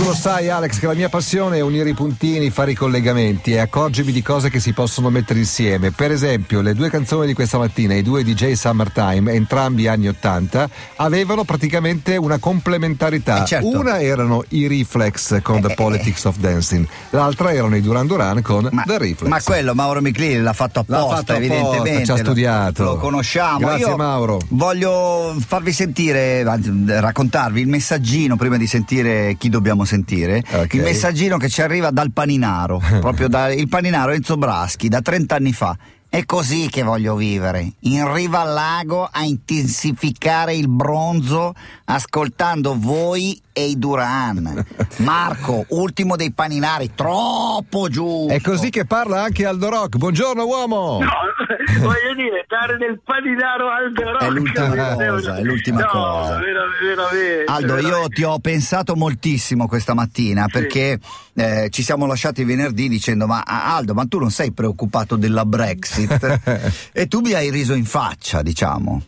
Tu lo sai Alex che la mia passione è unire i puntini, fare i collegamenti e accorgermi di cose che si possono mettere insieme. Per esempio, le due canzoni di questa mattina, i due DJ Summertime, entrambi anni 80, avevano praticamente una complementarità. Eh, certo. Una erano i Reflex con The Politics of Dancing, l'altra erano i Duran Duran con Ma, The Reflex. ma quello Mauro Miclini l'ha fatto L'ha apposta, fatto apposta, evidentemente. ci ha Lo- studiato. Lo, conosciamo. Grazie, Io Mauro. Voglio farvi sentire, raccontarvi il messaggino prima di sentire chi dobbiamo sentire. Ok. Il messaggino che ci arriva dal paninaro, proprio dal paninaro Enzo Braschi, da 30 anni fa. È così che voglio vivere, in riva al lago a intensificare il bronzo ascoltando voi e i Duran. Marco, ultimo dei paninari, troppo giù. È così che parla anche Aldo Rock. Buongiorno uomo! No, voglio dire, dare del paninaro al Rock. È l'ultima veramente- cosa, è l'ultima no, cosa. vera- veramente. Aldo, io veramente. ti ho pensato moltissimo questa mattina perché eh, ci siamo lasciati venerdì dicendo ma Aldo, ma tu non sei preoccupato della Brexit? e tu mi hai riso in faccia, diciamo.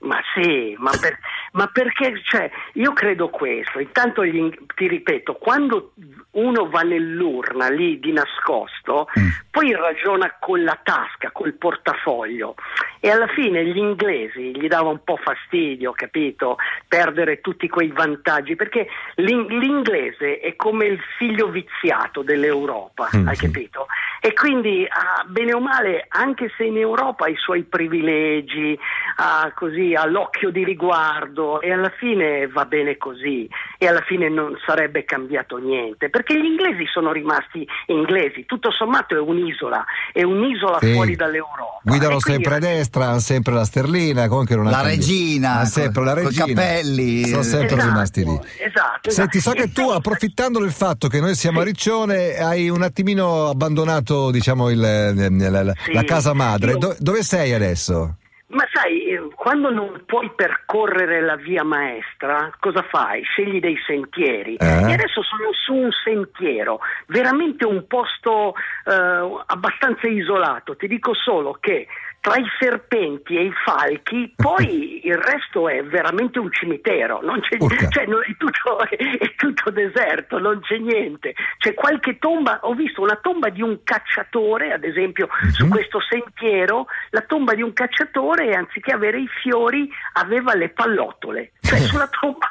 Ma sì, ma, per- ma perché, cioè, io credo questo. Intanto gli ti ripeto, quando uno va nell'urna lì di nascosto, Mm. poi ragiona con la tasca, col portafoglio. E alla fine gli inglesi gli dava un po' fastidio, capito? Perdere tutti quei vantaggi, perché l'in- l'inglese è come il figlio viziato dell'Europa, Mm. hai capito? E quindi, ah, bene o male, anche se in Europa ha i suoi privilegi, ha così, ha l'occhio di riguardo e alla fine va bene così e alla fine non sarebbe cambiato niente, perché gli inglesi sono rimasti inglesi, tutto sommato è un'isola, è un'isola Sì. fuori dall'Europa. Guidano sempre a destra, hanno sempre la sterlina, comunque non La cambiato. regina, Ha sempre la regina. capelli. Sono sempre Esatto, rimasti lì. Esatto, Senti, so esatto. che tu, approfittando del fatto che noi siamo a Riccione, hai un attimino abbandonato, diciamo, il- la, la- la- Sì. la casa madre. Io- Do- dove sei adesso? Ma sai, eh, quando non puoi percorrere la via maestra, cosa fai? Scegli dei sentieri. Eh? E adesso sono su un sentiero, veramente un posto eh, abbastanza isolato. Ti dico solo che tra i serpenti e i falchi, poi il resto è veramente un cimitero. Non c'è, Urca. cioè, no, è, tutto, è tutto deserto, non c'è niente. C'è qualche tomba, ho visto una tomba di un cacciatore, ad esempio, su Mhm. questo sentiero, la tomba di un cacciatore, anziché avere i fiori, aveva le pallottole. Cioè, sulla tomba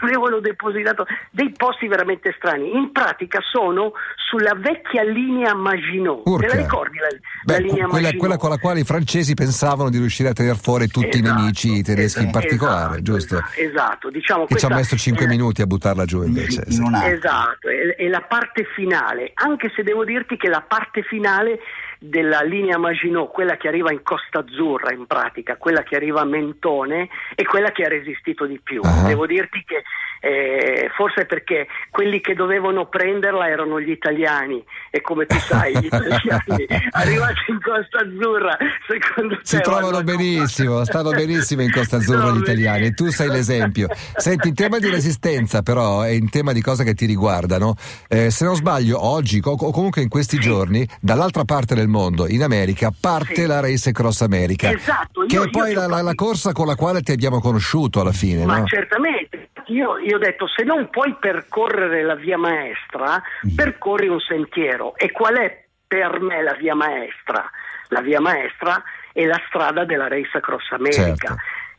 avevano depositato dei posti veramente strani. In pratica sono sulla vecchia linea Maginot. Te Urca. la ricordi la, Beh, la linea quella, Maginot? quella con la quale i francesi pensavano di riuscire a tenere fuori tutti Esatto, i nemici, i tedeschi in esatto, particolare, esatto, giusto? Esatto, diciamo Che ci ha messo 5 è- minuti a buttarla giù invece. In. Esatto, è, è la parte finale, anche se devo dirti che la parte finale della linea Maginot, quella che arriva in Costa Azzurra in pratica, quella che arriva a Mentone, è quella che ha resistito di più. Ah. Devo dirti che eh, forse perché quelli che dovevano prenderla erano gli italiani e come tu sai gli italiani arrivati in Costa Azzurra secondo Si te trovano vanno a benissimo, stanno benissimo in Costa Azzurra gli italiani e tu sei l'esempio. Senti, in tema di resistenza però e in tema di cose che ti riguardano, eh, se non sbaglio oggi o comunque in questi giorni, dall'altra parte del mondo, in America, parte Sì. la Race Cross America, Esatto, io- che è poi la, la- la corsa con la quale ti abbiamo conosciuto alla fine, Ma no? certamente, io, io ho detto se non puoi percorrere la via maestra, Mm. percorri un sentiero. E qual è per me la via maestra? La via maestra è la strada della Race Cross America. Certo.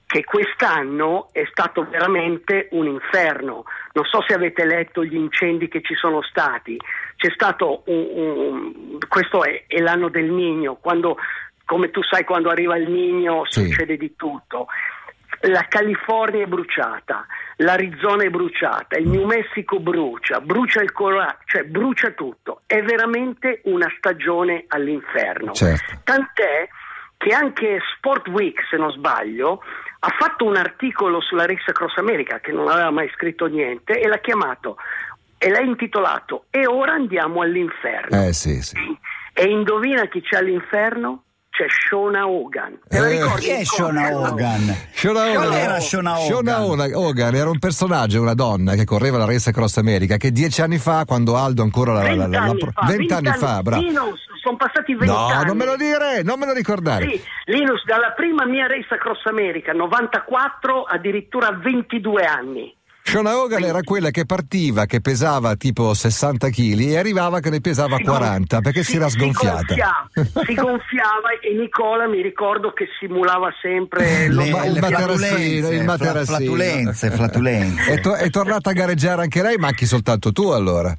Che quest'anno è stato veramente un inferno. Non so se avete letto gli incendi che ci sono stati. C'è stato un, un- questo è, è l'anno del Nigno, quando, come tu sai, quando arriva il Nigno Sì. succede di tutto. La California è bruciata, l'Arizona è bruciata, il New Mexico brucia, brucia il Colorado, cioè brucia tutto. È veramente una stagione all'inferno. Certo. Tant'è che anche Sport Week, se non sbaglio, ha fatto un articolo sulla Race Cross America che non aveva mai scritto niente e l'ha chiamato e l'ha intitolato E ora andiamo all'inferno. Eh sì, sì. E indovina chi c'è all'inferno? C'è Shona Hogan. Te la Eh. ricordi? Chi è Shona Hogan? Shona Qual Hogan, era Shona Hogan? Shona Hogan- era un personaggio, una donna che correva la Race Cross America che dieci anni fa, quando Aldo ancora la, la, la, la- Vent'anni la- fa, vent'anni fa, bravo. Passati No, vent'anni. non me lo dire, non me lo ricordare. Sì, Linus, dalla prima mia Race Cross America, 94, addirittura 22 anni. Shona Hogan era quella che partiva, che pesava tipo 60 kg e arrivava che ne pesava Si 40 perché si, era sgonfiata. Si gonfiava, si gonfiava e Nicola mi ricordo che simulava sempre lo Le, ma- il le materassino, flatulenze, il materassino. flatulenze, flatulenze. È, to- è tornata a gareggiare anche lei, manchi soltanto tu allora.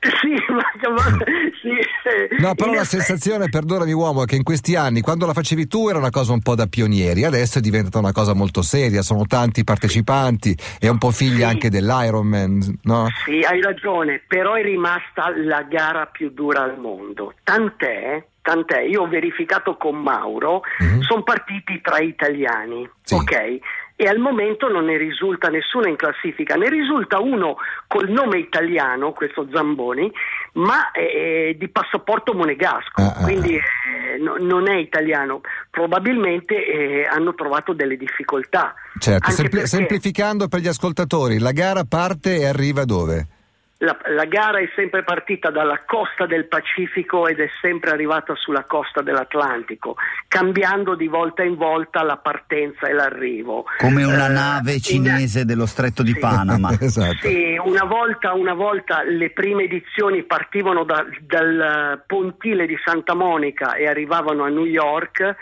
Sì, ma, ma- sì, No, però la sensazione, perdonami uomo, è che in questi anni, quando la facevi tu, era una cosa un po' da pionieri, adesso è diventata una cosa molto seria, sono tanti partecipanti, è un po' figlia Sì. anche dell'Ironman, no? Sì, hai ragione, però è rimasta la gara più dura al mondo. Tant'è, tant'è, io ho verificato con Mauro, Mhm. sono partiti tra italiani, Sì. ok? E al momento non ne risulta nessuno in classifica, ne risulta uno col nome italiano, questo Zamboni, ma è di passaporto monegasco, Ah, ah, quindi eh, no- non è italiano. Probabilmente eh, hanno trovato delle difficoltà. Certo, sempli- perché- semplificando per gli ascoltatori, la gara parte e arriva dove? La, la gara è sempre partita dalla costa del Pacifico ed è sempre arrivata sulla costa dell'Atlantico, cambiando di volta in volta la partenza e l'arrivo. Come una Eh, nave in- cinese dello stretto di Sì. Panama. esatto. Sì, una volta, una volta le prime edizioni partivano da- dal pontile di Santa Monica e arrivavano a New York,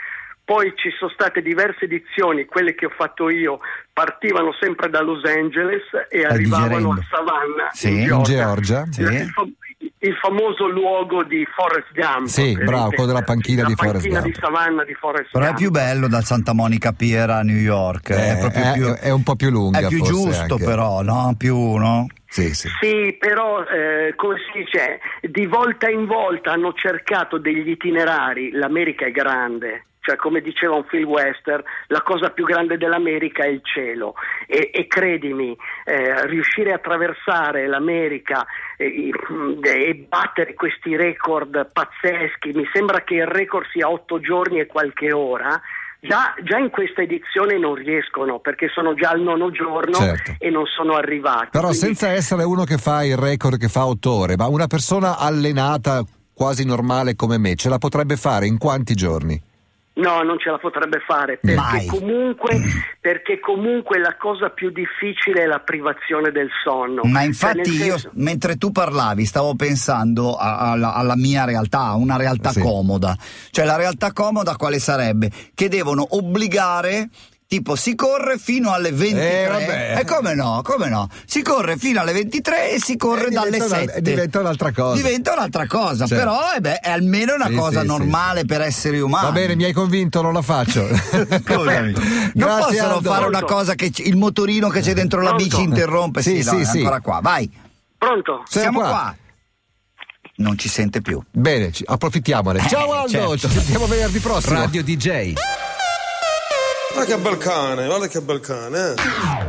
poi ci sono state diverse edizioni, quelle che ho fatto io partivano sempre da Los Angeles e Stai arrivavano digerendo. a Savannah, Sì. in In Georgia. Georgia? Sì. Il, fam- il famoso luogo di Forrest Gump. Sì, bravo, quello della panchina la di Forrest panchina Gump. di Savannah di Forrest Però è Gump. più bello dal Santa Monica Pier a New York. Eh, è, proprio è- più, è un po' più lunga, È più forse, giusto, anche. però, no? Più, no? Sì, sì. Sì, però eh, come si dice, di volta in volta hanno cercato degli itinerari, l'America è grande, cioè come diceva un Phil Wester, la cosa più grande dell'America è il cielo e, e credimi, eh, riuscire a attraversare l'America eh, e battere questi record pazzeschi, mi sembra che il record sia otto giorni e qualche ora. Già, già in questa edizione non riescono perché sono già al nono giorno Certo. e non sono arrivati. Però Quindi- senza essere uno che fa il record che fa otto ore, ma una persona allenata quasi normale come me, ce la potrebbe fare in quanti giorni? No, non ce la potrebbe fare perché comunque, perché comunque la cosa più difficile è la privazione del sonno. Ma Cioè, infatti nel io, senso- mentre tu parlavi, stavo pensando a- alla, alla mia realtà, a una realtà Sì. comoda. Cioè la realtà comoda quale sarebbe? Che devono obbligare... Tipo, si corre fino alle 23. Eh, vabbè. E come no? Come no? Si corre fino alle 23 e si corre Eh, dalle diventa una- 7. diventa un'altra cosa. Diventa un'altra cosa, Certo. però eh beh, è almeno una Sì, cosa sì, sì, normale per esseri umani. Va bene, mi hai convinto, non la faccio. Scusami. Non Grazie, possono Aldo. fare una cosa che il motorino che c'è dentro la Pronto? bici interrompe. Sì, Sì, sì, no, è sì. ancora qua. Vai, Pronto? siamo Siamo qua. qua. Non ci sente più. Bene, ci- approfittiamone. Ciao Aldo, certo. ci sentiamo venerdì prossimo. Radio DJ. Guarda che bel cane, guarda che bel cane. eh.